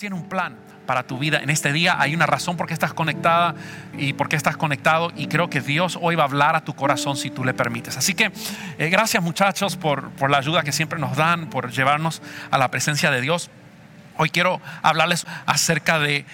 Tiene un plan para tu vida en este día. Hay una razón por qué estás conectada y por qué estás conectado. Y creo que Dios hoy va a hablar a tu corazón si tú le permites. Así que eh, gracias muchachos por, por la ayuda que siempre nos dan, por llevarnos a la presencia de Dios. Hoy quiero hablarles acerca de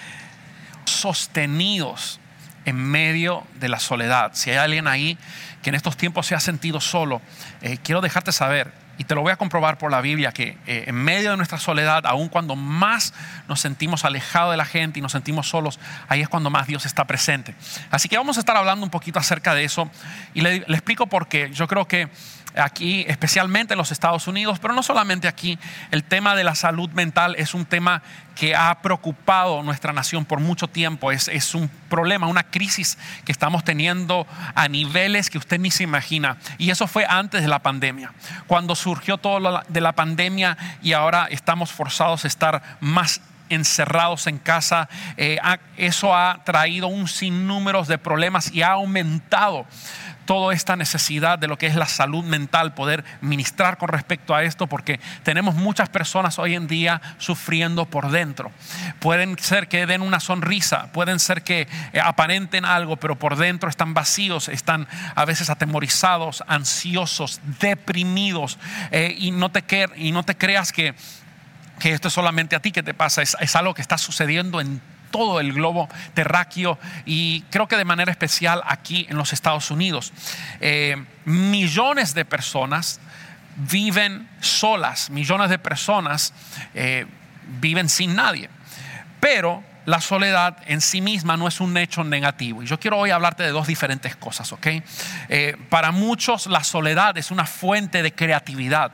sostenidos en medio de la soledad. Si hay alguien ahí que en estos tiempos se ha sentido solo, eh, quiero dejarte saber y te lo voy a comprobar por la Biblia, que eh, en medio de nuestra soledad, aun cuando más nos sentimos alejados de la gente y nos sentimos solos, ahí es cuando más Dios está presente. Así que vamos a estar hablando un poquito acerca de eso y le, le explico por qué. Yo creo que aquí, especialmente en los Estados Unidos, pero no solamente aquí, el tema de la salud mental es un tema que ha preocupado nuestra nación por mucho tiempo. Es, es, un problema, una crisis que estamos teniendo a niveles que usted ni se imagina. Y eso fue antes de la pandemia. Cuando surgió todo de la pandemia y ahora estamos forzados a estar más encerrados en casa, eh, eso ha traído un sinnúmero de problemas y ha aumentado toda esta necesidad de lo que es la salud mental, poder ministrar con respecto a esto, porque tenemos muchas personas hoy en día sufriendo por dentro. Pueden ser que den una sonrisa, pueden ser que eh, aparenten algo, pero por dentro están vacíos, están a veces atemorizados, ansiosos, deprimidos, eh, y, no te, y no te creas que, que esto es solamente a ti que te pasa, es, es algo que está sucediendo en todo el globo terráqueo y creo que de manera especial aquí en los Estados Unidos. Eh, millones de personas viven solas, millones de personas eh, viven sin nadie, pero la soledad en sí misma no es un hecho negativo. Y yo quiero hoy hablarte de dos diferentes cosas, ¿ok? Eh, para muchos la soledad es una fuente de creatividad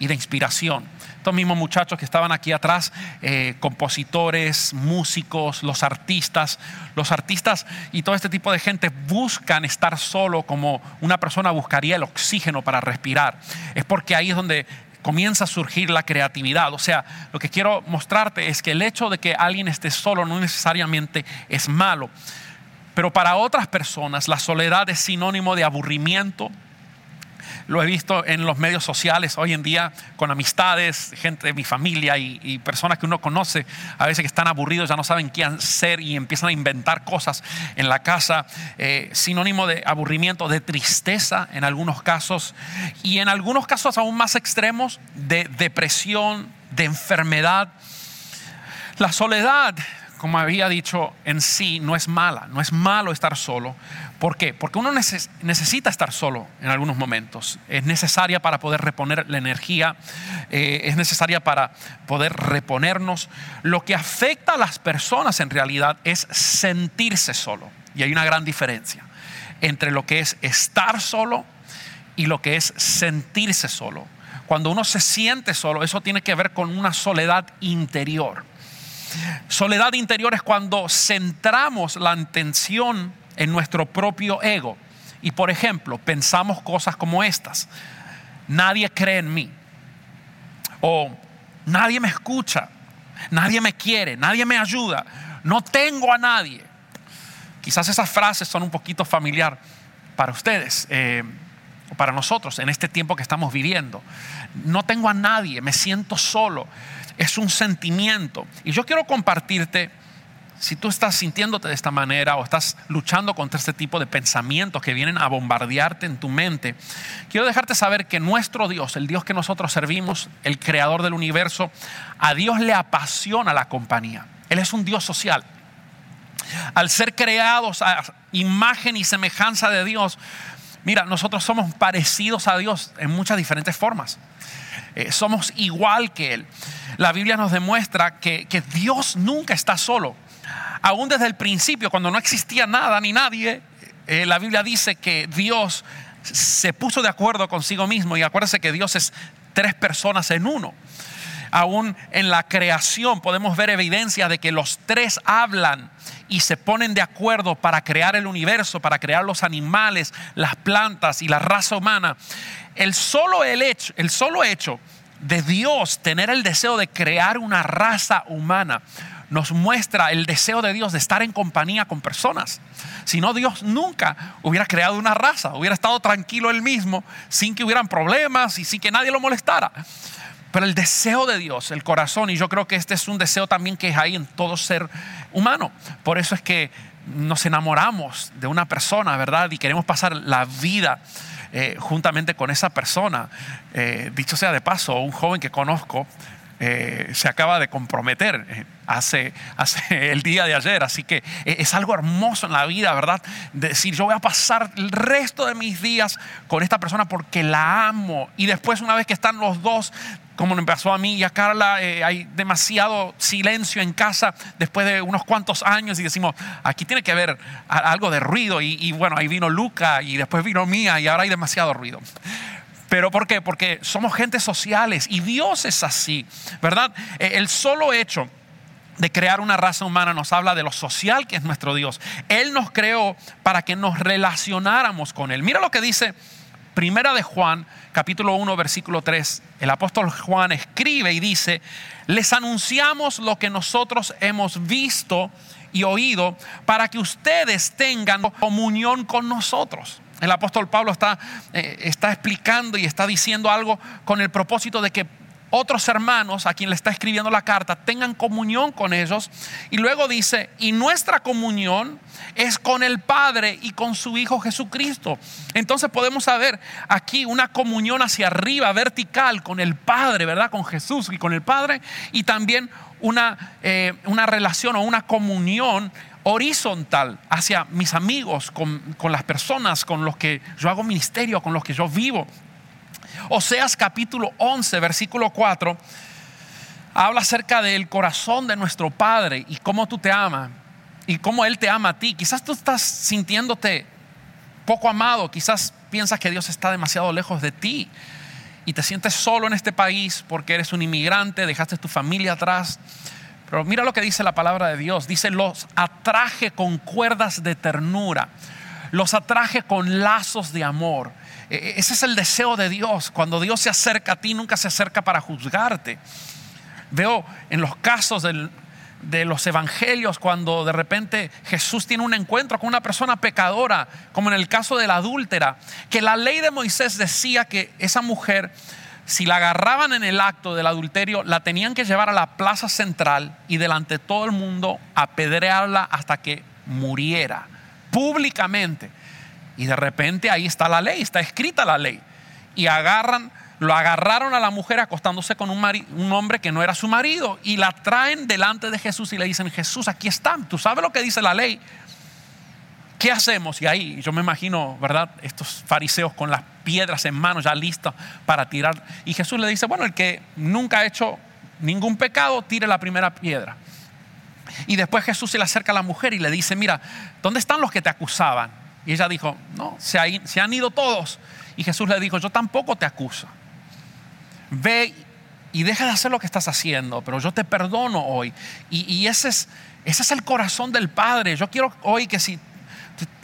y de inspiración estos mismos muchachos que estaban aquí atrás, eh, compositores, músicos, los artistas, los artistas y todo este tipo de gente buscan estar solo como una persona buscaría el oxígeno para respirar. Es porque ahí es donde comienza a surgir la creatividad. O sea, lo que quiero mostrarte es que el hecho de que alguien esté solo no necesariamente es malo. Pero para otras personas la soledad es sinónimo de aburrimiento, lo he visto en los medios sociales hoy en día con amistades, gente de mi familia y, personas que uno conoce, a veces que están aburridos, ya no saben qué hacer y empiezan a inventar cosas en la casa, eh, sinónimo de aburrimiento, de tristeza en algunos casos y en algunos casos aún más extremos de depresión, de enfermedad. La soledad como había dicho, en sí no es mala, no es malo estar solo. ¿Por qué? Porque uno necesita estar solo en algunos momentos. Es necesaria para poder reponer la energía, eh, es necesaria para poder reponernos. Lo que afecta a las personas en realidad es sentirse solo. Y hay una gran diferencia entre lo que es estar solo y lo que es sentirse solo. Cuando uno se siente solo, eso tiene que ver con una soledad interior Soledad interior es cuando centramos la atención en nuestro propio ego. Y por ejemplo, pensamos cosas como estas. Nadie cree en mí. O nadie me escucha. Nadie me quiere. Nadie me ayuda. No tengo a nadie. Quizás esas frases son un poquito familiar para ustedes. Eh, para nosotros en este tiempo que estamos viviendo. No tengo a nadie, me siento solo es un sentimiento. Y yo quiero compartirte, si tú estás sintiéndote de esta manera o estás luchando contra este tipo de pensamientos que vienen a bombardearte en tu mente, quiero dejarte saber que nuestro Dios, el Dios que nosotros servimos, el creador del universo, a Dios le apasiona la compañía. Él es un Dios social. Al ser creados a imagen y semejanza de Dios, mira, nosotros somos parecidos a Dios en muchas diferentes formas. Eh, somos igual que Él. La Biblia nos demuestra que, Dios nunca está solo. Aún desde el principio, cuando no existía nada ni nadie, eh, la Biblia dice que Dios se puso de acuerdo consigo mismo y acuérdese que Dios es tres personas en uno. aún en la creación podemos ver evidencia de que los tres hablan y se ponen de acuerdo para crear el universo, para crear los animales, las plantas y la raza humana. El solo, hecho, el solo hecho de Dios tener el deseo de crear una raza humana nos muestra el deseo de Dios de estar en compañía con personas. Si no, Dios nunca hubiera creado una raza, hubiera estado tranquilo él mismo, sin que hubieran problemas y sin que nadie lo molestara. Pero el deseo de Dios, el corazón, y yo creo que este es un deseo también que hay en todo ser humano. Por eso es que nos enamoramos de una persona, ¿verdad? Y queremos pasar la vida eh, juntamente con esa persona. Eh, dicho sea de paso, un joven que conozco eh, se acaba de comprometer hace, hace el día de ayer. Así que es algo hermoso en la vida, ¿verdad? decir, yo voy a pasar el resto de mis días con esta persona porque la amo. Y después, una vez que están los dos, como me pasó a mí y a Carla, eh, hay demasiado silencio en casa después de unos cuantos años y decimos, aquí tiene que haber algo de ruido. Y, y bueno, ahí vino Luca y después vino Mía y ahora hay demasiado ruido. ¿Pero por qué? Porque somos gente sociales y Dios es así, ¿verdad? Eh, el solo hecho de crear una raza humana nos habla de lo social que es nuestro Dios. Él nos creó para que nos relacionáramos con Él. Mira lo que dice Primera de Juan, capítulo 1, versículo 3. El apóstol Juan escribe y dice, les anunciamos lo que nosotros hemos visto y oído para que ustedes tengan comunión con nosotros. El apóstol Pablo está, eh, está explicando y está diciendo algo con el propósito de que otros hermanos a quien le está escribiendo la carta tengan comunión con ellos. Y luego dice, y nuestra comunión es con el Padre y con su Hijo Jesucristo. Entonces podemos saber aquí una comunión hacia arriba, vertical, con el Padre, ¿verdad? Con Jesús y con el Padre. Y también una, eh, una relación o una comunión horizontal hacia mis amigos, con, con, las personas con los que yo hago ministerio, con los que yo vivo. Oseas capítulo 11, versículo 4, habla acerca del corazón de nuestro Padre y cómo tú te amas y cómo Él te ama a ti. Quizás tú estás sintiéndote poco amado, quizás piensas que Dios está demasiado lejos de ti y te sientes solo en este país porque eres un inmigrante, dejaste tu familia atrás. Pero mira lo que dice la palabra de Dios. Dice, los atraje con cuerdas de ternura, los atraje con lazos de amor. E, e, ese es el deseo de Dios. Cuando Dios se acerca a ti, nunca se acerca para juzgarte. Veo en los casos de los evangelios cuando de repente Jesús tiene un encuentro con una persona pecadora, como en el caso de la adúltera, que la ley de Moisés decía que esa mujer, si la agarraban en el acto del adulterio, la tenían que llevar a la plaza central y delante de todo el mundo apedrearla hasta que muriera públicamente. Y de repente ahí está la ley, está escrita la ley. Y agarran, lo agarraron a la mujer acostándose con un, un, hombre que no era su marido y la traen delante de Jesús y le dicen, Jesús, aquí están, tú sabes lo que dice la ley. ¿Qué hacemos? Y ahí yo me imagino, ¿verdad? Estos fariseos con las piedras en mano ya listos para tirar. Y Jesús le dice, bueno, el que nunca ha hecho ningún pecado, tire la primera piedra. Y después Jesús se le acerca a la mujer y le dice, mira, ¿dónde están los que te acusaban? Y ella dijo, no, se, han ido todos. Y Jesús le dijo, yo tampoco te acuso. Ve y deja de hacer lo que estás haciendo, pero yo te perdono hoy. Y, ese, es, ese es el corazón del Padre. Yo quiero hoy que si,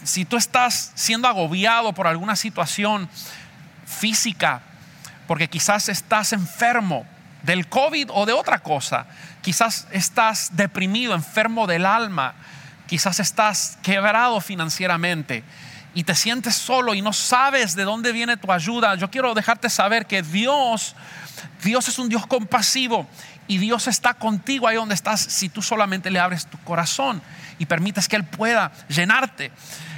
si tú estás siendo agobiado por alguna situación física, porque quizás estás enfermo del COVID o de otra cosa, quizás estás deprimido, enfermo del alma, Quizás estás quebrado financieramente y te sientes solo y no sabes de dónde viene tu ayuda. Yo quiero dejarte saber que Dios, Dios es un Dios compasivo y Dios está contigo ahí donde estás si tú solamente le abres tu corazón y permites que Él pueda llenarte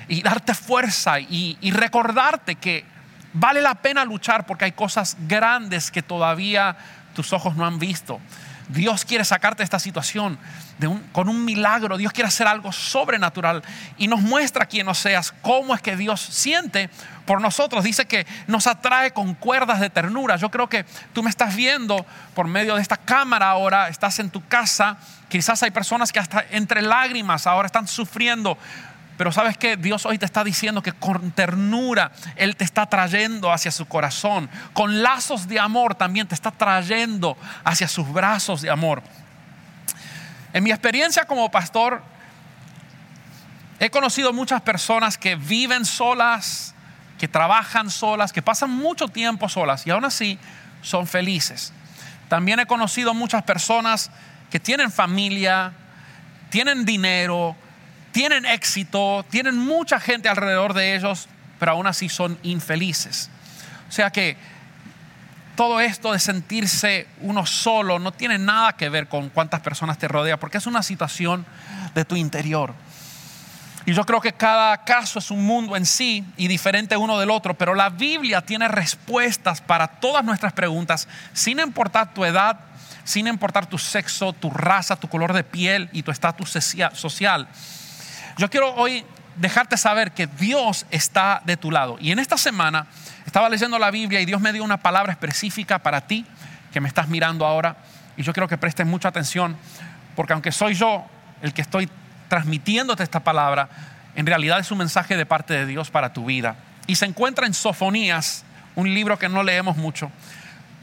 y darte fuerza y, recordarte que vale la pena luchar porque hay cosas grandes que todavía tus ojos no han visto. Dios quiere sacarte de esta situación con un milagro. Dios quiere hacer algo sobrenatural y nos muestra quién no seas cómo es que Dios siente por nosotros. Dice que nos atrae con cuerdas de ternura. Yo creo que tú me estás viendo por medio de esta cámara ahora, estás en tu casa. Quizás hay personas que hasta entre lágrimas ahora están sufriendo Pero sabes que Dios hoy te está diciendo que con ternura Él te está trayendo hacia su corazón. Con lazos de amor también te está trayendo hacia sus brazos de amor. En mi experiencia como pastor, he conocido muchas personas que viven solas, que trabajan solas, que pasan mucho tiempo solas y aún así son felices. También he conocido muchas personas que tienen familia, tienen dinero, tienen éxito, tienen mucha gente alrededor de ellos, pero aún así son infelices. O sea que todo esto de sentirse uno solo no tiene nada que ver con cuántas personas te rodean, porque es una situación de tu interior. Y yo creo que cada caso es un mundo en sí y diferente uno del otro, pero la Biblia tiene respuestas para todas nuestras preguntas, sin importar tu edad, sin importar tu sexo, tu raza, tu color de piel y tu estatus social. Yo quiero hoy dejarte saber que Dios está de tu lado. Y en esta semana estaba leyendo la Biblia y Dios me dio una palabra específica para ti que me estás mirando ahora. Y yo quiero que prestes mucha atención porque aunque soy yo el que estoy transmitiéndote esta palabra, en realidad es un mensaje de parte de Dios para tu vida. Y se encuentra en Sofonías, un libro que no leemos mucho.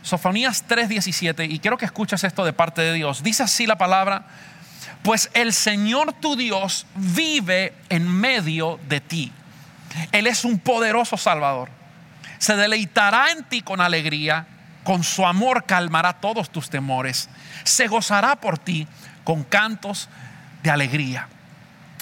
Sofonías 3:17, y quiero que escuches esto de parte de Dios. Dice así la palabra, pues el Señor tu Dios vive en medio de ti. Él es un poderoso Salvador. Se deleitará en ti con alegría, con su amor calmará todos tus temores. Se gozará por ti con cantos de alegría.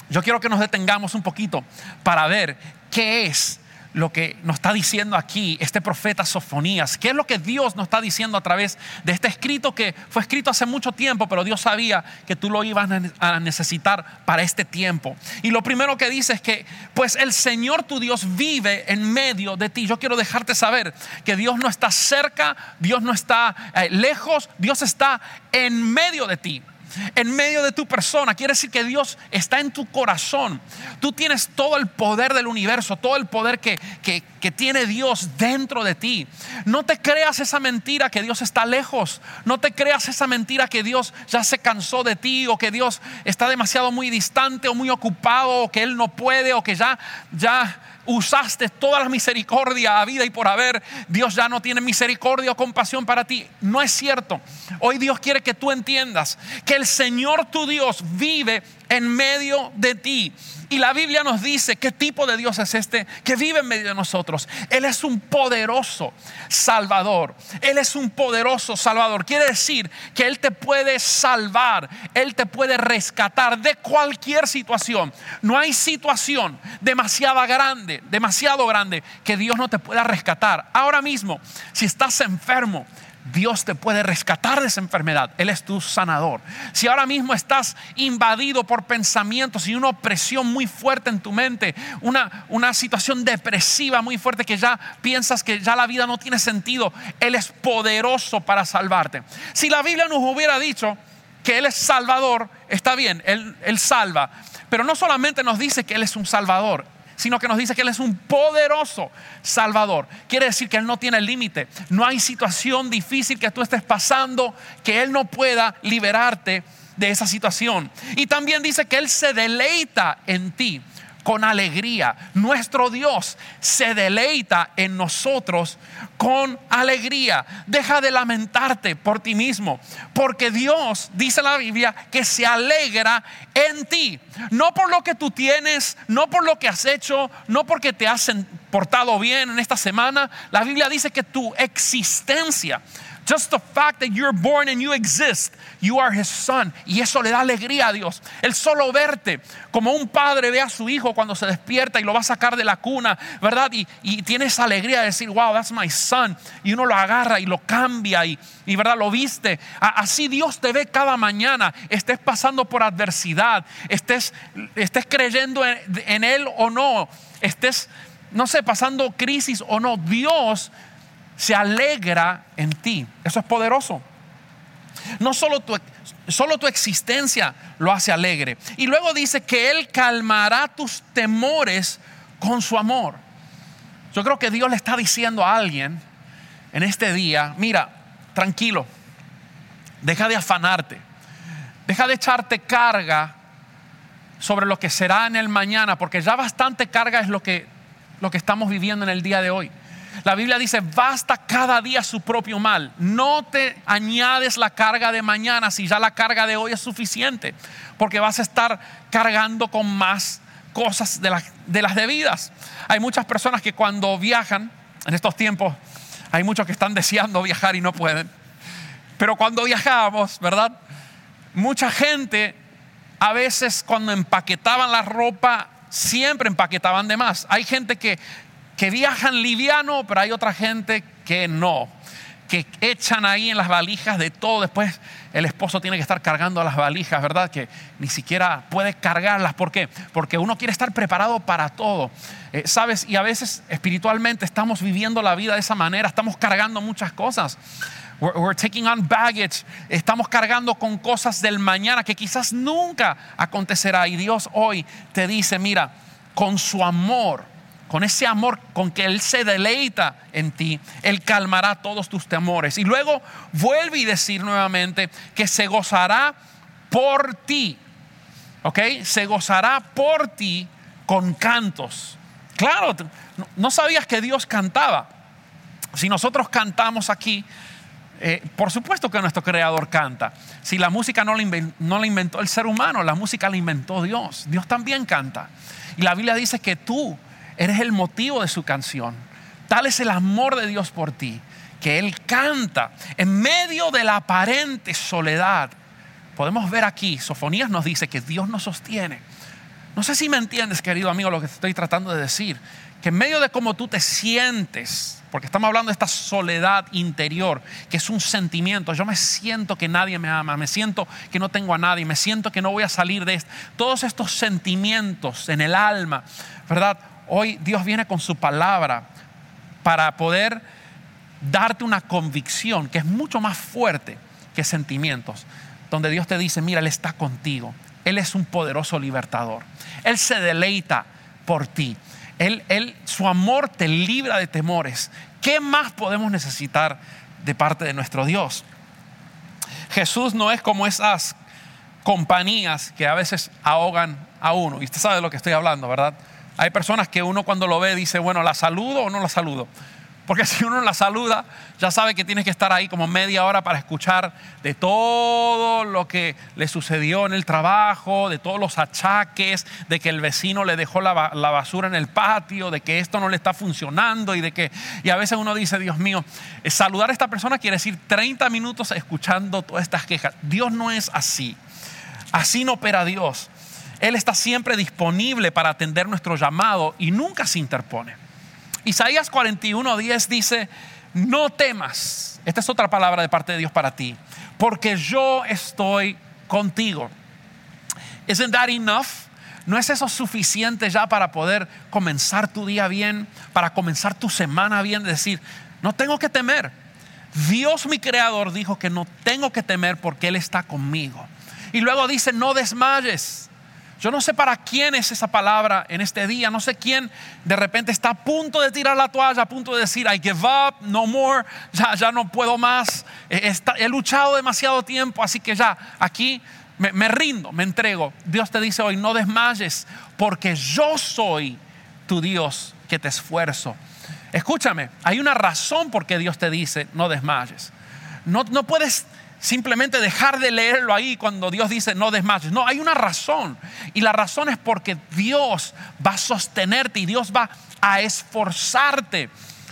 Yo quiero que nos detengamos un poquito para ver qué es lo que nos está diciendo aquí este profeta Sofonías. ¿Qué es lo que Dios nos está diciendo a través de este escrito que fue escrito hace mucho tiempo, pero Dios sabía que tú lo ibas a necesitar para este tiempo? Y lo primero que dice es que, pues el Señor tu Dios vive en medio de ti. Yo quiero dejarte saber que Dios no está cerca, Dios no está eh, lejos, Dios está en medio de ti en medio de tu persona. Quiere decir que Dios está en tu corazón. Tú tienes todo el poder del universo, todo el poder que, que, tiene Dios dentro de ti. No te creas esa mentira que Dios está lejos. No te creas esa mentira que Dios ya se cansó de ti o que Dios está demasiado muy distante o muy ocupado o que Él no puede o que ya, ya usaste toda la misericordia a vida y por haber, Dios ya no tiene misericordia o compasión para ti. No es cierto. Hoy Dios quiere que tú entiendas que el Señor tu Dios vive en medio de ti. Y la Biblia nos dice qué tipo de Dios es este que vive en medio de nosotros. Él es un poderoso salvador. Él es un poderoso salvador. Quiere decir que Él te puede salvar. Él te puede rescatar de cualquier situación. No hay situación demasiado grande, demasiado grande que Dios no te pueda rescatar. Ahora mismo, si estás enfermo, Dios te puede rescatar de esa enfermedad. Él es tu sanador. Si ahora mismo estás invadido por pensamientos y una opresión muy fuerte en tu mente, una, una situación depresiva muy fuerte que ya piensas que ya la vida no tiene sentido, Él es poderoso para salvarte. Si la Biblia nos hubiera dicho que Él es salvador, está bien, Él, él salva. Pero no solamente nos dice que Él es un salvador, sino que nos dice que Él es un poderoso Salvador. Quiere decir que Él no tiene límite. No hay situación difícil que tú estés pasando que Él no pueda liberarte de esa situación. Y también dice que Él se deleita en ti con alegría. Nuestro Dios se deleita en nosotros con alegría. Deja de lamentarte por ti mismo, porque Dios, dice la Biblia, que se alegra en ti. No por lo que tú tienes, no por lo que has hecho, no porque te has portado bien en esta semana. La Biblia dice que tu existencia Just the fact that you're born and you exist, you are his son. Y eso le da alegría a Dios. El solo verte, como un padre ve a su hijo cuando se despierta y lo va a sacar de la cuna, ¿verdad? Y, y tiene esa alegría de decir, wow, that's my son. Y uno lo agarra y lo cambia y, y ¿verdad? Lo viste. Así Dios te ve cada mañana. Estés pasando por adversidad, estés, estés creyendo en, en Él o no, estés, no sé, pasando crisis o no. Dios se alegra en ti. Eso es poderoso. No solo tu, solo tu existencia lo hace alegre. Y luego dice que Él calmará tus temores con su amor. Yo creo que Dios le está diciendo a alguien en este día, mira, tranquilo, deja de afanarte, deja de echarte carga sobre lo que será en el mañana, porque ya bastante carga es lo que, lo que estamos viviendo en el día de hoy. La Biblia dice, basta cada día su propio mal. No te añades la carga de mañana si ya la carga de hoy es suficiente, porque vas a estar cargando con más cosas de, de las debidas. Hay muchas personas que cuando viajan, en estos tiempos, hay muchos que están deseando viajar y no pueden. Pero cuando viajamos, ¿verdad? Mucha gente a veces cuando empaquetaban la ropa, siempre empaquetaban de más. Hay gente que, que viajan liviano, pero hay otra gente que no, que echan ahí en las valijas de todo. Después el esposo tiene que estar cargando las valijas, ¿verdad? Que ni siquiera puede cargarlas. ¿Por qué? Porque uno quiere estar preparado para todo. Eh, ¿Sabes? Y a veces espiritualmente estamos viviendo la vida de esa manera, estamos cargando muchas cosas. We're, taking on baggage. Estamos cargando con cosas del mañana que quizás nunca acontecerá. Y Dios hoy te dice, mira, con su amor, con ese amor con que Él se deleita en ti, Él calmará todos tus temores. Y luego vuelve y decir nuevamente que se gozará por ti. ¿Ok? Se gozará por ti con cantos. Claro, no sabías que Dios cantaba. Si nosotros cantamos aquí, eh, por supuesto que nuestro creador canta. Si la música no la, inventó, el ser humano, la música la inventó Dios. Dios también canta. Y la Biblia dice que tú eres el motivo de su canción. Tal es el amor de Dios por ti, que Él canta en medio de la aparente soledad. Podemos ver aquí, Sofonías nos dice que Dios nos sostiene. No sé si me entiendes, querido amigo, lo que estoy tratando de decir. Que en medio de cómo tú te sientes, porque estamos hablando de esta soledad interior, que es un sentimiento. Yo me siento que nadie me ama, me siento que no tengo a nadie, me siento que no voy a salir de esto. Todos estos sentimientos en el alma, ¿verdad? Hoy Dios viene con su palabra para poder darte una convicción que es mucho más fuerte que sentimientos, donde Dios te dice, mira, Él está contigo, Él es un poderoso libertador, Él se deleita por ti. Él, su amor te libra de temores. ¿Qué más podemos necesitar de parte de nuestro Dios? Jesús no es como esas compañías que a veces ahogan a uno. Y usted sabe de lo que estoy hablando, ¿verdad? Hay personas que uno cuando lo ve dice, bueno, ¿la saludo o no la saludo? Porque si uno la saluda, ya sabe que tienes que estar ahí como media hora para escuchar de todo lo que le sucedió en el trabajo, de todos los achaques, de que el vecino le dejó la, basura en el patio, de que esto no le está funcionando y de que, y a veces uno dice, Dios mío, eh, saludar a esta persona quiere decir 30 minutos escuchando todas estas quejas. Dios no es así. Así no opera Dios. Él está siempre disponible para atender nuestro llamado y nunca se interpone. Isaías 41:10 dice, no temas. Esta es otra palabra de parte de Dios para ti, porque yo estoy contigo. Isn't that enough? ¿No es eso suficiente ya para poder comenzar tu día bien, para comenzar tu semana bien? Decir, no tengo que temer. Dios mi creador dijo que no tengo que temer porque Él está conmigo. Y luego dice, no desmayes. Yo no sé para quién es esa palabra en este día. No sé quién de repente está a punto de tirar la toalla, a punto de decir, I give up, no more, ya, no puedo más. He, luchado demasiado tiempo, así que ya aquí me, me rindo, me entrego. Dios te dice hoy, no desmayes, porque yo soy tu Dios que te esfuerzo. Escúchame, hay una razón por qué Dios te dice, no desmayes. No, no puedes simplemente dejar de leerlo ahí cuando Dios dice no desmayes. No, hay una razón. Y la razón es porque Dios va a sostenerte y Dios va a esforzarte.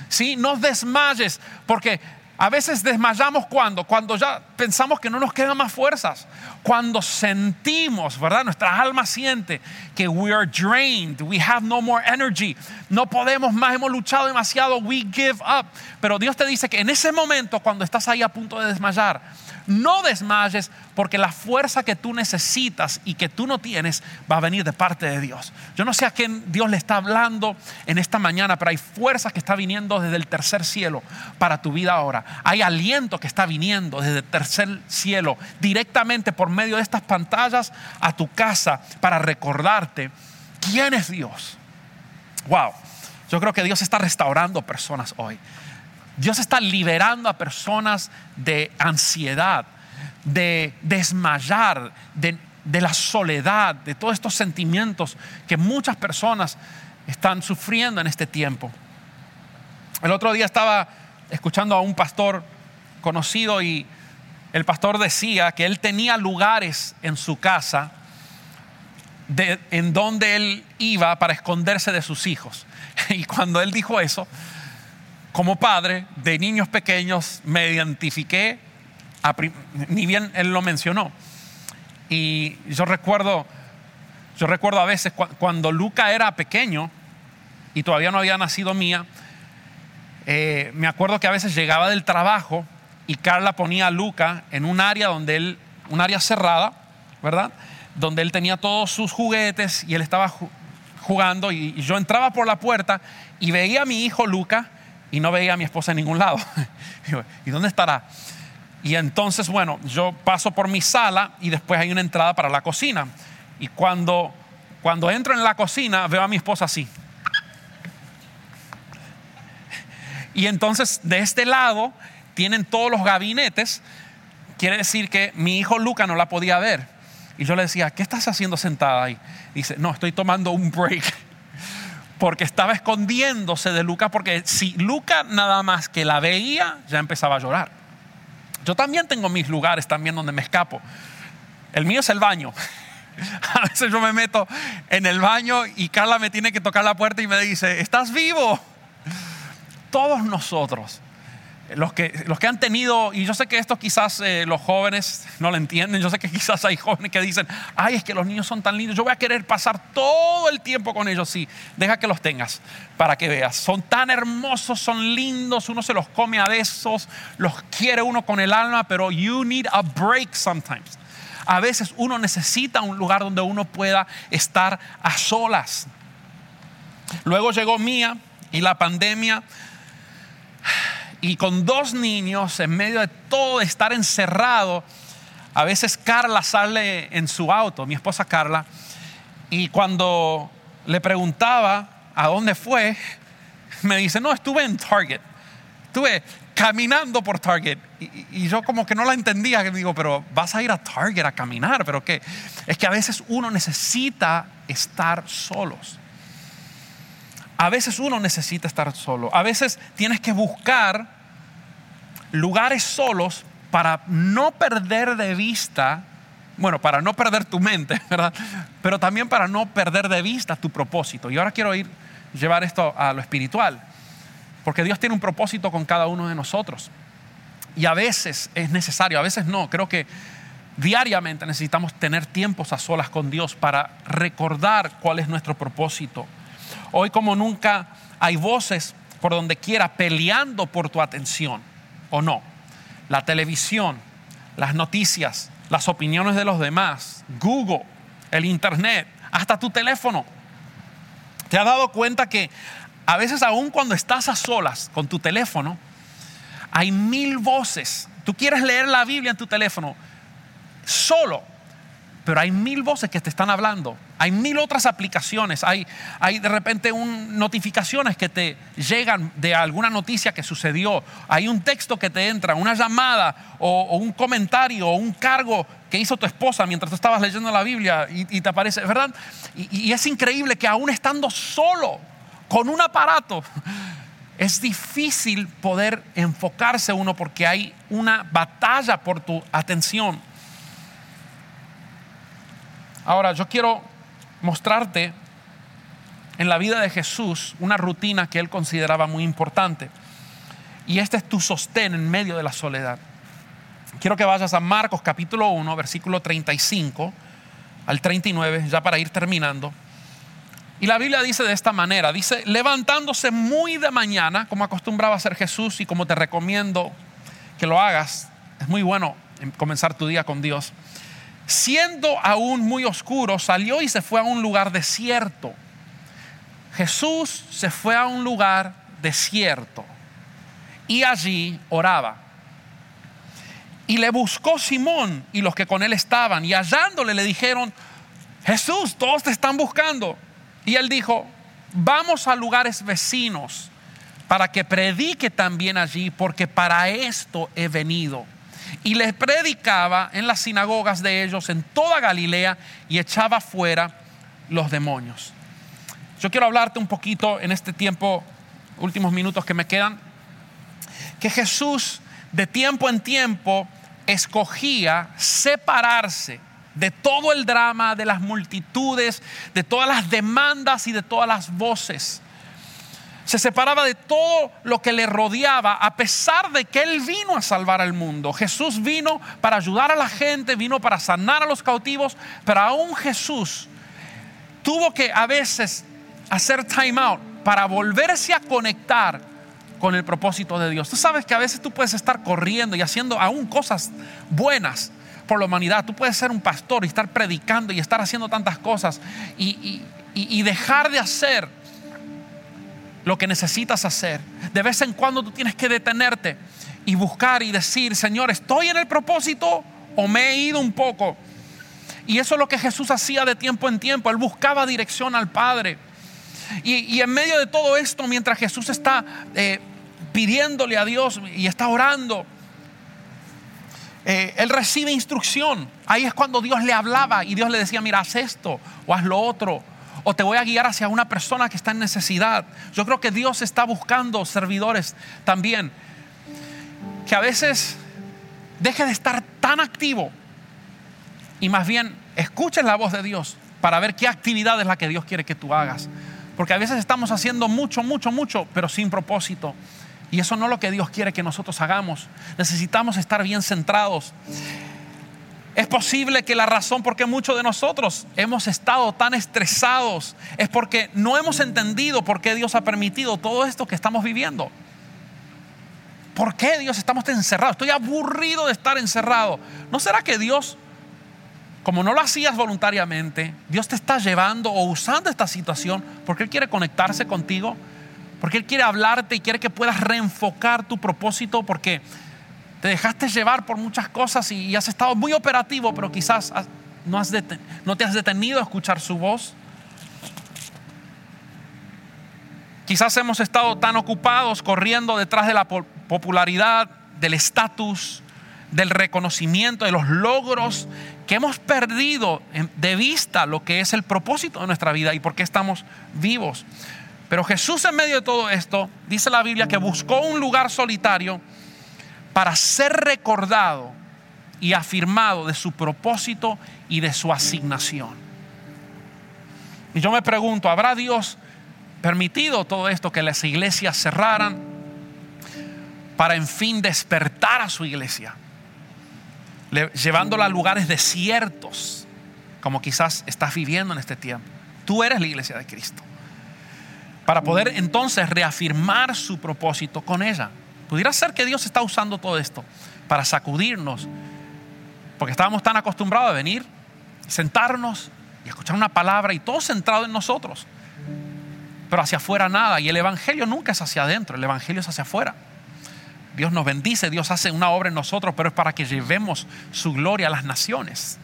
¿Sí? No desmayes, porque a veces desmayamos cuando, cuando ya pensamos que no nos quedan más fuerzas, cuando sentimos, ¿verdad? Nuestra alma siente que we are drained, we have no more energy, no podemos más, hemos luchado demasiado, we give up. Pero Dios te dice que en ese momento, cuando estás ahí a punto de desmayar, no desmayes porque la fuerza que tú necesitas y que tú no tienes va a venir de parte de Dios. Yo no sé a quién Dios le está hablando en esta mañana, pero hay fuerza que está viniendo desde el tercer cielo para tu vida ahora. Hay aliento que está viniendo desde el tercer cielo directamente por medio de estas pantallas a tu casa para recordarte quién es Dios. Wow. Yo creo que Dios está restaurando personas hoy. Dios está liberando a personas de ansiedad, de desmayar, de, la soledad, de todos estos sentimientos que muchas personas están sufriendo en este tiempo. El otro día estaba escuchando a un pastor conocido y el pastor decía que él tenía lugares en su casa en donde él iba para esconderse de sus hijos. Y cuando él dijo eso, como padre de niños pequeños, me identifiqué, ni bien él lo mencionó. Y yo recuerdo, yo recuerdo a veces cuando Luca era pequeño y todavía no había nacido mía, eh, me acuerdo que a veces llegaba del trabajo y Carla ponía a Luca en un área donde él, un área cerrada, ¿verdad? Donde él tenía todos sus juguetes y él estaba jugando y, yo entraba por la puerta y veía a mi hijo Luca y no veía a mi esposa en ningún lado. ¿Y dónde estará? Y entonces, bueno, yo paso por mi sala y después hay una entrada para la cocina. Y cuando, cuando entro en la cocina veo a mi esposa así. Y entonces de este lado tienen todos los gabinetes. Quiere decir que mi hijo Luca no la podía ver. Y yo le decía, ¿qué estás haciendo sentada ahí? Dice, no, estoy tomando un break. Porque estaba escondiéndose de Luca, porque si Luca nada más que la veía, ya empezaba a llorar. Yo también tengo mis lugares también donde me escapo. El mío es el baño. A veces yo me meto en el baño y Carla me tiene que tocar la puerta y me dice, ¿estás vivo? todos nosotros, los que, los que han tenido, y yo sé que esto quizás eh, los jóvenes no lo entienden, yo sé que quizás hay jóvenes que dicen, ay, es que los niños son tan lindos, yo voy a querer pasar todo el tiempo con ellos, sí, deja que los tengas para que veas, son tan hermosos, son lindos, uno se los come a besos, los quiere uno con el alma, pero you need a break sometimes. A veces uno necesita un lugar donde uno pueda estar a solas. Luego llegó Mía y la pandemia y con dos niños, en medio de todo estar encerrado, a veces Carla sale en su auto, mi esposa Carla, y cuando le preguntaba a dónde fue, me dice, no, estuve en Target, estuve caminando por Target. Y, yo como que no la entendía, digo, pero vas a ir a Target a caminar, pero qué, es que a veces uno necesita estar solos. A veces uno necesita estar solo. A veces tienes que buscar lugares solos para no perder de vista, bueno, para no perder tu mente, ¿verdad? Pero también para no perder de vista tu propósito. Y ahora quiero ir llevar esto a lo espiritual, porque Dios tiene un propósito con cada uno de nosotros. Y a veces es necesario, a veces no. Creo que diariamente necesitamos tener tiempos a solas con Dios para recordar cuál es nuestro propósito Hoy como nunca hay voces por donde quiera peleando por tu atención, ¿o no? La televisión, las noticias, las opiniones de los demás, Google, el Internet, hasta tu teléfono. ¿Te has dado cuenta que a veces aún cuando estás a solas con tu teléfono, hay mil voces? Tú quieres leer la Biblia en tu teléfono solo, pero hay mil voces que te están hablando hay mil otras aplicaciones, hay, hay de repente un, notificaciones que te llegan de alguna noticia que sucedió, hay un texto que te entra, una llamada o, un comentario o un cargo que hizo tu esposa mientras tú estabas leyendo la Biblia y, te aparece, ¿verdad? Y, y es increíble que aún estando solo con un aparato, es difícil poder enfocarse uno porque hay una batalla por tu atención. Ahora, yo quiero mostrarte en la vida de Jesús una rutina que él consideraba muy importante. Y este es tu sostén en medio de la soledad. Quiero que vayas a Marcos capítulo 1, versículo 35 al 39, ya para ir terminando. Y la Biblia dice de esta manera, dice, levantándose muy de mañana, como acostumbraba hacer Jesús y como te recomiendo que lo hagas, es muy bueno comenzar tu día con Dios siendo aún muy oscuro, salió y se fue a un lugar desierto. Jesús se fue a un lugar desierto y allí oraba. Y le buscó Simón y los que con él estaban, y hallándole le dijeron, Jesús, todos te están buscando. Y él dijo, vamos a lugares vecinos para que predique también allí, porque para esto he venido. Y les predicaba en las sinagogas de ellos en toda Galilea y echaba fuera los demonios. Yo quiero hablarte un poquito en este tiempo, últimos minutos que me quedan, que Jesús de tiempo en tiempo escogía separarse de todo el drama, de las multitudes, de todas las demandas y de todas las voces. Se separaba de todo lo que le rodeaba a pesar de que Él vino a salvar al mundo. Jesús vino para ayudar a la gente, vino para sanar a los cautivos, pero aún Jesús tuvo que a veces hacer time out para volverse a conectar con el propósito de Dios. Tú sabes que a veces tú puedes estar corriendo y haciendo aún cosas buenas por la humanidad. Tú puedes ser un pastor y estar predicando y estar haciendo tantas cosas y, y dejar de hacer lo que necesitas hacer. De vez en cuando tú tienes que detenerte y buscar y decir, Señor, ¿estoy en el propósito o me he ido un poco? Y eso es lo que Jesús hacía de tiempo en tiempo. Él buscaba dirección al Padre. Y, en medio de todo esto, mientras Jesús está eh, pidiéndole a Dios y está orando, eh, él recibe instrucción. Ahí es cuando Dios le hablaba y Dios le decía, mira, haz esto o haz lo otro. O te voy a guiar hacia una persona que está en necesidad. Yo creo que Dios está buscando servidores también. Que a veces deje de estar tan activo y más bien escuches la voz de Dios para ver qué actividad es la que Dios quiere que tú hagas. Porque a veces estamos haciendo mucho, mucho, mucho, pero sin propósito. Y eso no es lo que Dios quiere que nosotros hagamos. Necesitamos estar bien centrados. Es posible que la razón por qué muchos de nosotros hemos estado tan estresados es porque no hemos entendido por qué Dios ha permitido todo esto que estamos viviendo. ¿Por qué Dios estamos encerrados? Estoy aburrido de estar encerrado. ¿No será que Dios como no lo hacías voluntariamente, Dios te está llevando o usando esta situación porque Él quiere conectarse contigo, porque Él quiere hablarte y quiere que puedas reenfocar tu propósito, porque te dejaste llevar por muchas cosas y, has estado muy operativo, pero quizás no, te has detenido a escuchar su voz. Quizás hemos estado tan ocupados corriendo detrás de la popularidad, del estatus, del reconocimiento, de los logros que hemos perdido de vista lo que es el propósito de nuestra vida y por qué estamos vivos. Pero Jesús en medio de todo esto, dice la Biblia, que buscó un lugar solitario para ser recordado y afirmado de su propósito y de su asignación. Y yo me pregunto, ¿habrá Dios permitido todo esto que las iglesias cerraran para en fin despertar a su iglesia? llevándola a lugares desiertos, como quizás estás viviendo en este tiempo. Tú eres la iglesia de Cristo. Para poder entonces reafirmar su propósito con ella. Pudiera ser que Dios está usando todo esto para sacudirnos, porque estábamos tan acostumbrados a venir, sentarnos y escuchar una palabra y todo centrado en nosotros. Pero hacia afuera nada. Y el Evangelio nunca es hacia adentro, el Evangelio es hacia afuera. Dios nos bendice, Dios hace una obra en nosotros, pero es para que llevemos su gloria a las naciones.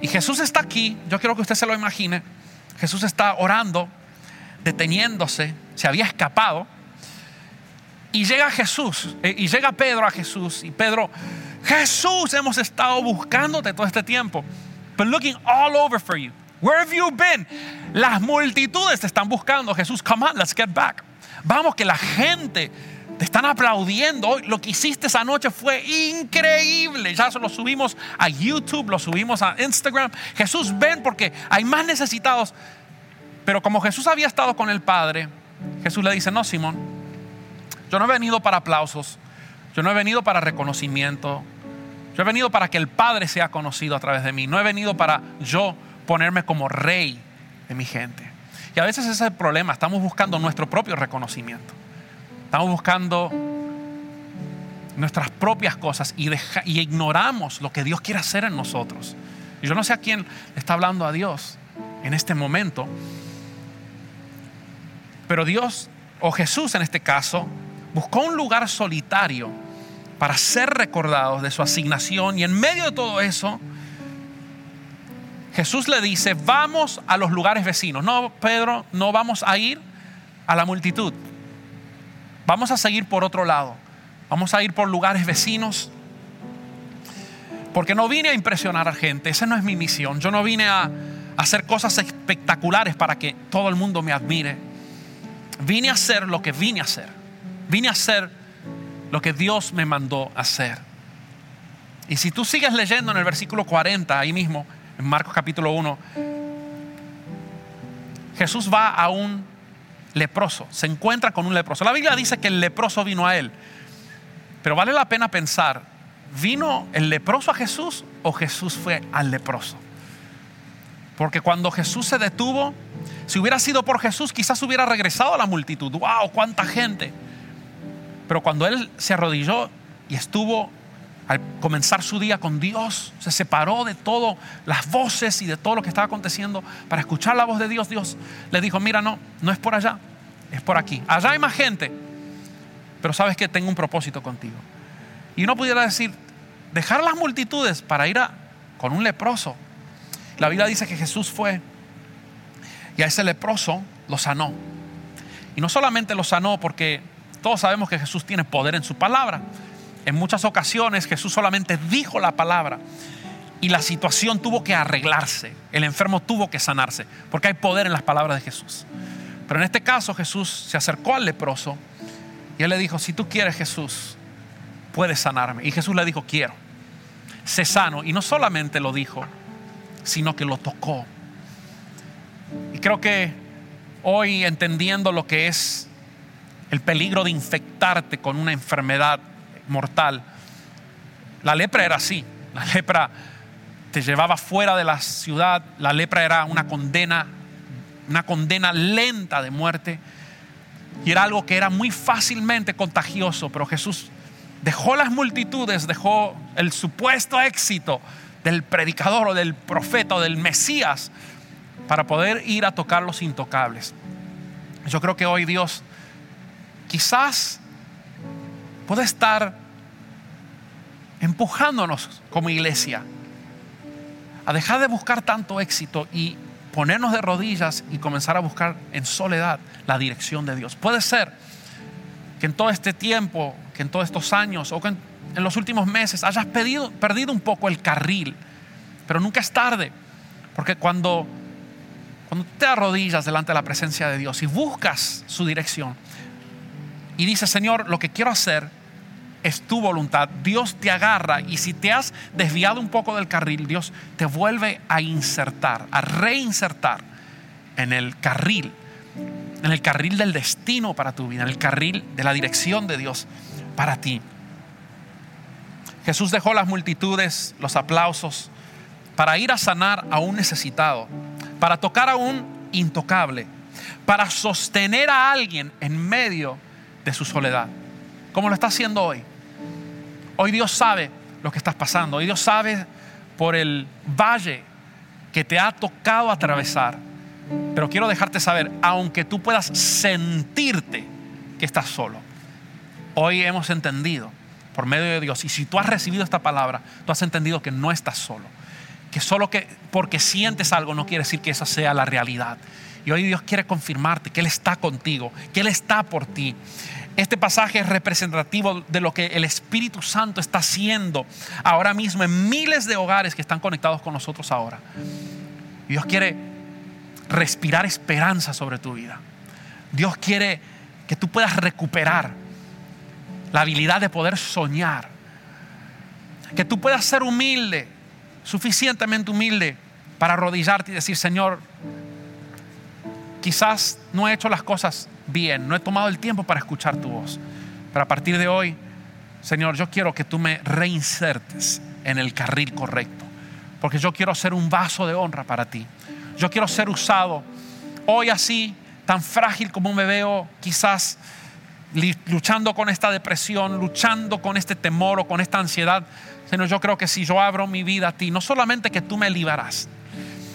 Y Jesús está aquí, yo quiero que usted se lo imagine. Jesús está orando, deteniéndose, se había escapado. Y llega Jesús, eh, y llega Pedro a Jesús, y Pedro, Jesús, hemos estado buscándote todo este tiempo, but looking all over for you. Where have you been? Las multitudes te están buscando. Jesús, come on, let's get back. Vamos, que la gente te están aplaudiendo. Lo que hiciste esa noche fue increíble. Ya lo subimos a YouTube, lo subimos a Instagram. Jesús, ven porque hay más necesitados. Pero como Jesús había estado con el Padre, Jesús le dice, no, Simón, yo no he venido para aplausos. Yo no he venido para reconocimiento. Yo he venido para que el Padre sea conocido a través de mí. No he venido para yo ponerme como rey de mi gente. Y a veces ese es el problema. Estamos buscando nuestro propio reconocimiento. Estamos buscando nuestras propias cosas y, ignoramos lo que Dios quiere hacer en nosotros. Y yo no sé a quién está hablando a Dios en este momento, pero Dios, o Jesús en este caso, buscó un lugar solitario para ser recordados de su asignación y en medio de todo eso, Jesús le dice, vamos a los lugares vecinos. No, Pedro, no vamos a ir a la multitud. Vamos a seguir por otro lado. Vamos a ir por lugares vecinos Porque no vine a impresionar a gente, esa no es mi misión. Yo no vine a hacer cosas espectaculares para que todo el mundo me admire. Vine a hacer lo que vine a hacer. Vine a hacer lo que Dios me mandó hacer. Y si tú sigues leyendo en el versículo 40, ahí mismo, en Marcos capítulo 1, Jesús va a un leproso, se encuentra con un leproso. La Biblia dice que el leproso vino a él, pero vale la pena pensar, ¿vino el leproso a Jesús o Jesús fue al leproso? Porque cuando Jesús se detuvo, si hubiera sido por Jesús, quizás hubiera regresado a la multitud. ¡Wow! ¡Cuánta gente! Pero cuando él se arrodilló y estuvo al comenzar su día con Dios, se separó de todas las voces y de todo lo que estaba aconteciendo para escuchar la voz de Dios. Dios le dijo, mira, no, no es por allá, es por aquí. Allá hay más gente, pero sabes que tengo un propósito contigo. Y uno pudiera decir, dejar las multitudes para ir con un leproso. La Biblia dice que Jesús fue y a ese leproso lo sanó. Y no solamente lo sanó porque todos sabemos que Jesús tiene poder en su palabra. En muchas ocasiones Jesús solamente dijo la palabra y la situación tuvo que arreglarse. El enfermo tuvo que sanarse porque hay poder en las palabras de Jesús. Pero en este caso Jesús se acercó al leproso y él le dijo, si tú quieres Jesús, puedes sanarme. Y Jesús le dijo, quiero. Sé sano. Y no solamente lo dijo, sino que lo tocó. Y creo que hoy entendiendo lo que es el peligro de infectarte con una enfermedad mortal. La lepra era así. La lepra te llevaba fuera de la ciudad. La lepra era una condena, una condena lenta de muerte. Y era algo que era muy fácilmente contagioso. Pero Jesús dejó las multitudes, dejó el supuesto éxito del predicador o del profeta o del Mesías para poder ir a tocar los intocables. Yo creo que hoy Dios quizás puede estar empujándonos como iglesia a dejar de buscar tanto éxito y ponernos de rodillas y comenzar a buscar en soledad la dirección de Dios. Puede ser que en todo este tiempo, que en todos estos años o que en, los últimos meses hayas perdido un poco el carril, pero nunca es tarde, porque cuando, cuando te arrodillas delante de la presencia de Dios y buscas su dirección, y dice, Señor, lo que quiero hacer es tu voluntad. Dios te agarra y si te has desviado un poco del carril, Dios te vuelve a insertar, a reinsertar en el carril, en el carril del destino para tu vida, en el carril de la dirección de Dios para ti. Jesús dejó las multitudes, los aplausos, para ir a sanar a un necesitado, para tocar a un intocable, para sostener a alguien en medio de su soledad, como lo está haciendo hoy. Hoy Dios sabe lo que estás pasando, hoy Dios sabe por el valle que te ha tocado atravesar. Pero quiero dejarte saber, aunque tú puedas sentirte que estás solo, hoy hemos entendido por medio de Dios, y si tú has recibido esta palabra, tú has entendido que no estás solo, que solo que porque sientes algo no quiere decir que esa sea la realidad. Y hoy Dios quiere confirmarte que Él está contigo, que Él está por ti. Este pasaje es representativo de lo que el Espíritu Santo está haciendo ahora mismo en miles de hogares que están conectados con nosotros ahora. Dios quiere respirar esperanza sobre tu vida. Dios quiere que tú puedas recuperar la habilidad de poder soñar. Que tú puedas ser humilde, suficientemente humilde para arrodillarte y decir, Señor, quizás no he hecho las cosas bien, no he tomado el tiempo para escuchar tu voz. Pero a partir de hoy, Señor, yo quiero que tú me reinsertes en el carril correcto. Porque yo quiero ser un vaso de honra para ti. Yo quiero ser usado hoy así, tan frágil como me veo, quizás luchando con esta depresión, luchando con este temor o con esta ansiedad. Señor, yo creo que si yo abro mi vida a ti, no solamente que tú me liberarás,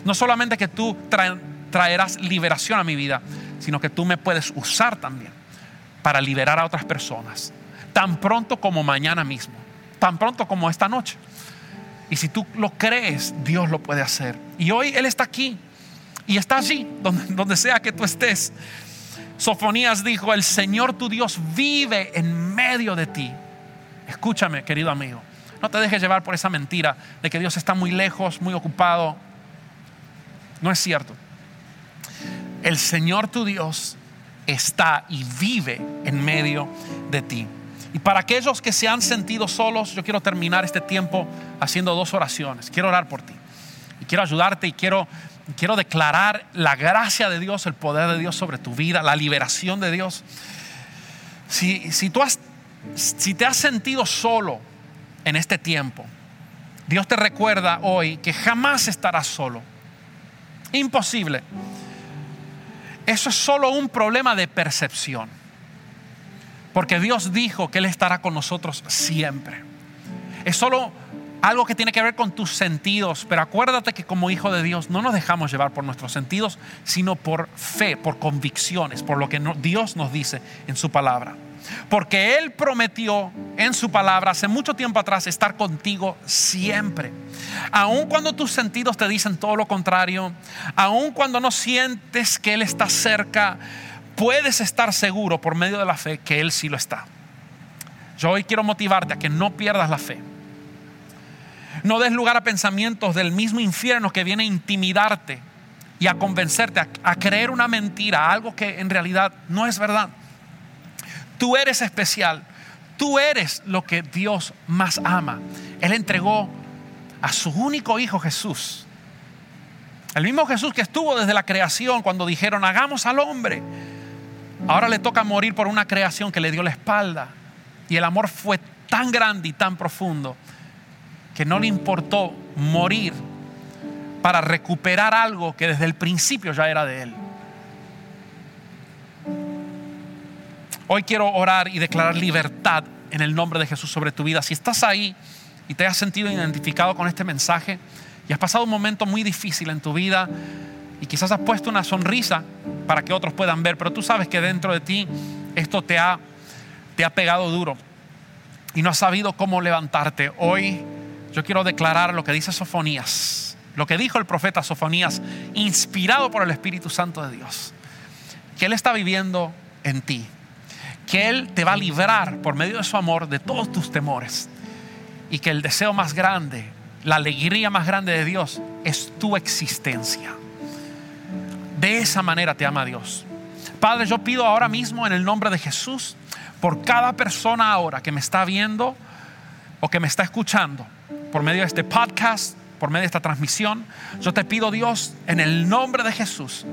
no solamente que tú traerás liberación a mi vida, sino que tú me puedes usar también para liberar a otras personas, tan pronto como mañana mismo, tan pronto como esta noche. Y si tú lo crees, Dios lo puede hacer. Y hoy Él está aquí y está allí, donde, sea que tú estés. Sofonías dijo, el Señor tu Dios vive en medio de ti. Escúchame, querido amigo, No te dejes llevar por esa mentira de que Dios está muy lejos, muy ocupado. No es cierto. El Señor tu Dios está y vive en medio de ti. Y para aquellos que se han sentido solos, yo quiero terminar este tiempo haciendo dos oraciones. Quiero orar por ti. Y quiero ayudarte y quiero, quiero declarar la gracia de Dios, el poder de Dios sobre tu vida, la liberación de Dios. Si, si tú has, si te has sentido solo en este tiempo, Dios te recuerda hoy que jamás estarás solo. Imposible. Eso es solo un problema de percepción. Porque Dios dijo que Él estará con nosotros siempre. Es solo algo que tiene que ver con tus sentidos, pero acuérdate que como hijo de Dios no nos dejamos llevar por nuestros sentidos, sino por fe, por convicciones, por lo que Dios nos dice en su palabra. Porque Él prometió en su palabra hace mucho tiempo atrás estar contigo siempre. Aun cuando tus sentidos te dicen todo lo contrario, aun cuando no sientes que Él está cerca, puedes estar seguro por medio de la fe que Él sí lo está. Yo hoy quiero motivarte a que no pierdas la fe. No des lugar a pensamientos del mismo infierno que viene a intimidarte y a convencerte a, creer una mentira, algo que en realidad no es verdad. Tú eres especial. Tú eres lo que Dios más ama. Él entregó a su único hijo Jesús. El mismo Jesús que estuvo desde la creación cuando dijeron, hagamos al hombre. Ahora le toca morir por una creación que le dio la espalda. Y el amor fue tan grande y tan profundo que no le importó morir para recuperar algo que desde el principio ya era de él. Hoy quiero orar y declarar libertad en el nombre de Jesús sobre tu vida. Si estás ahí y te has sentido identificado con este mensaje y has pasado un momento muy difícil en tu vida y quizás has puesto una sonrisa para que otros puedan ver, pero tú sabes que dentro de ti esto te ha, te ha pegado duro y no has sabido cómo levantarte. Hoy yo quiero declarar lo que dice Sofonías, lo que dijo el profeta Sofonías, inspirado por el Espíritu Santo de Dios, que Él está viviendo en ti que Él te va a librar por medio de su amor de todos tus temores y que el deseo más grande, la alegría más grande de Dios es tu existencia. De esa manera te ama Dios. Padre, yo pido ahora mismo en el nombre de Jesús por cada persona ahora que me está viendo o que me está escuchando por medio de este podcast, por medio de esta transmisión, yo te pido Dios en el nombre de Jesús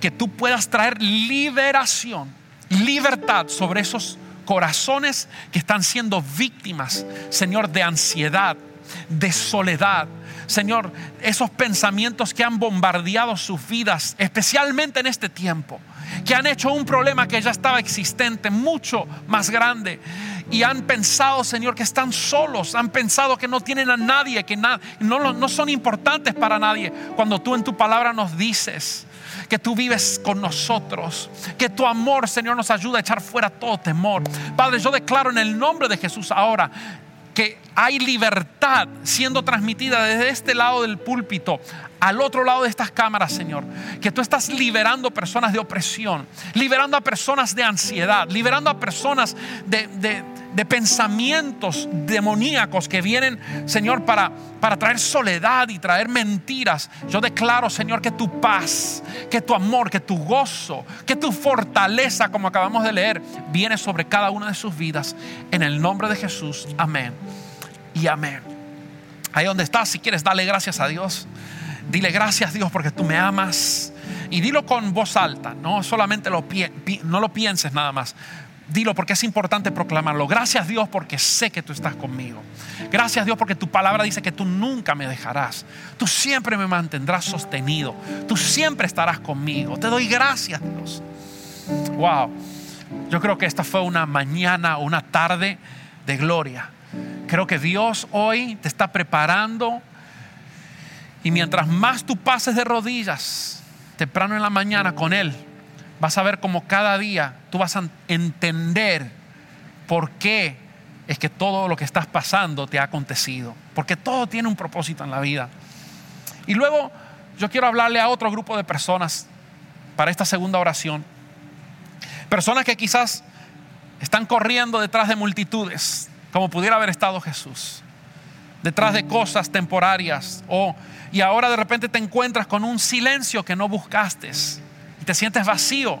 que tú puedas traer liberación libertad sobre esos corazones que están siendo víctimas, Señor, de ansiedad, de soledad. Señor, esos pensamientos que han bombardeado sus vidas, especialmente en este tiempo, que han hecho un problema que ya estaba existente, mucho más grande, y han pensado, Señor, que están solos, han pensado que no tienen a nadie, que no, no son importantes para nadie, cuando tú en tu palabra nos dices que tú vives con nosotros, que tu amor, Señor, nos ayuda a echar fuera todo temor. Padre, yo declaro en el nombre de Jesús ahora que hay libertad siendo transmitida desde este lado del púlpito al otro lado de estas cámaras, Señor. Que tú estás liberando personas de opresión, liberando a personas de ansiedad, liberando a personas de, de, pensamientos demoníacos que vienen, Señor, para, para traer soledad y traer mentiras. Yo declaro, Señor, que tu paz, que tu amor, que tu gozo, que tu fortaleza, como acabamos de leer, viene sobre cada una de sus vidas. En el nombre de Jesús. Amén. Y amén. Ahí donde estás, si quieres, dale gracias a Dios. Dile gracias Dios porque tú me amas. Y dilo con voz alta, no solamente lo, no lo pienses nada más. Dilo porque es importante proclamarlo. Gracias Dios porque sé que tú estás conmigo. Gracias Dios porque tu palabra dice que tú nunca me dejarás. Tú siempre me mantendrás sostenido. Tú siempre estarás conmigo. Te doy gracias Dios. Wow. Yo creo que esta fue una mañana, una tarde de gloria. Creo que Dios hoy te está preparando y mientras más tú pases de rodillas temprano en la mañana con Él, vas a ver como cada día tú vas a entender por qué es que todo lo que estás pasando te ha acontecido. Porque todo tiene un propósito en la vida. Y luego yo quiero hablarle a otro grupo de personas para esta segunda oración. Personas que quizás están corriendo detrás de multitudes, como pudiera haber estado Jesús, detrás de cosas temporarias o y ahora de repente te encuentras con un silencio que no buscaste y te sientes vacío.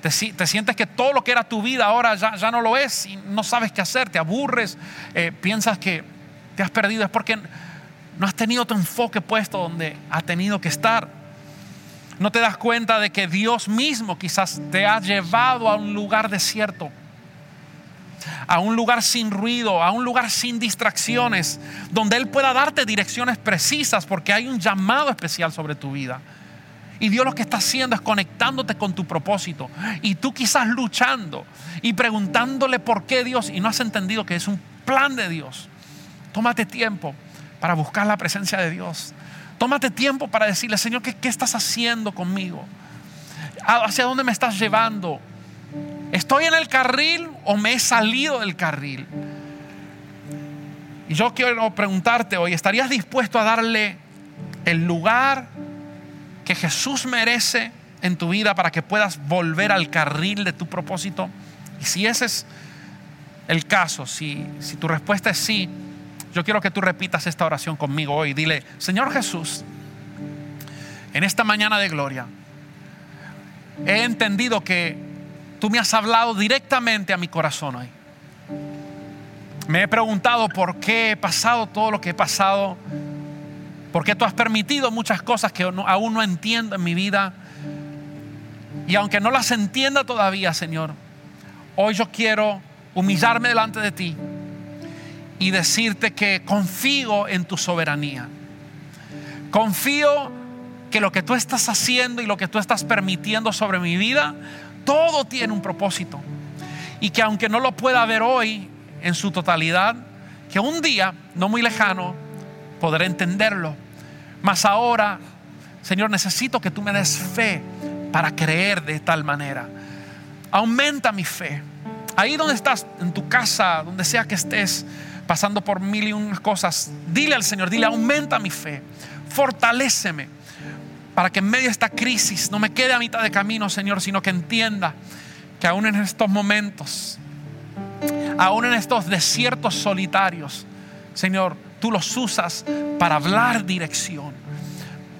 Te, sientes que todo lo que era tu vida ahora ya, no lo es y no sabes qué hacer, te aburres, eh, piensas que te has perdido. Es porque no has tenido tu enfoque puesto donde ha tenido que estar. No te das cuenta de que Dios mismo quizás te ha llevado a un lugar desierto a un lugar sin ruido, a un lugar sin distracciones, donde Él pueda darte direcciones precisas porque hay un llamado especial sobre tu vida. Y Dios lo que está haciendo es conectándote con tu propósito. Y tú quizás luchando y preguntándole por qué Dios y no has entendido que es un plan de Dios. Tómate tiempo para buscar la presencia de Dios. Tómate tiempo para decirle, Señor, ¿qué, qué estás haciendo conmigo? ¿Hacia dónde me estás llevando? ¿Estoy en el carril o me he salido del carril? Y yo quiero preguntarte hoy, ¿estarías dispuesto a darle el lugar que Jesús merece en tu vida para que puedas volver al carril de tu propósito? Y si ese es el caso, si, si tu respuesta es sí, yo quiero que tú repitas esta oración conmigo hoy. Dile, Señor Jesús, en esta mañana de gloria, he entendido que tú me has hablado directamente a mi corazón hoy. Me he preguntado por qué he pasado todo lo que he pasado, por qué tú has permitido muchas cosas que aún no entiendo en mi vida. Y aunque no las entienda todavía, Señor, hoy yo quiero humillarme delante de ti y decirte que confío en tu soberanía. Confío que lo que tú estás haciendo y lo que tú estás permitiendo sobre mi vida todo tiene un propósito. Y que aunque no lo pueda ver hoy en su totalidad, que un día, no muy lejano, podré entenderlo. Mas ahora, Señor, necesito que tú me des fe para creer de tal manera. Aumenta mi fe. Ahí donde estás, en tu casa, donde sea que estés, pasando por mil y unas cosas, dile al Señor, dile, aumenta mi fe, fortaléceme para que en medio de esta crisis no me quede a mitad de camino, Señor, sino que entienda que aún en estos momentos, aún en estos desiertos solitarios, Señor, tú los usas para hablar dirección,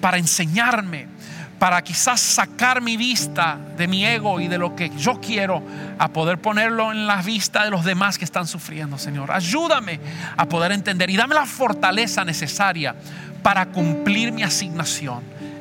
para enseñarme, para quizás sacar mi vista de mi ego y de lo que yo quiero a poder ponerlo en la vista de los demás que están sufriendo, Señor. Ayúdame a poder entender y dame la fortaleza necesaria para cumplir mi asignación.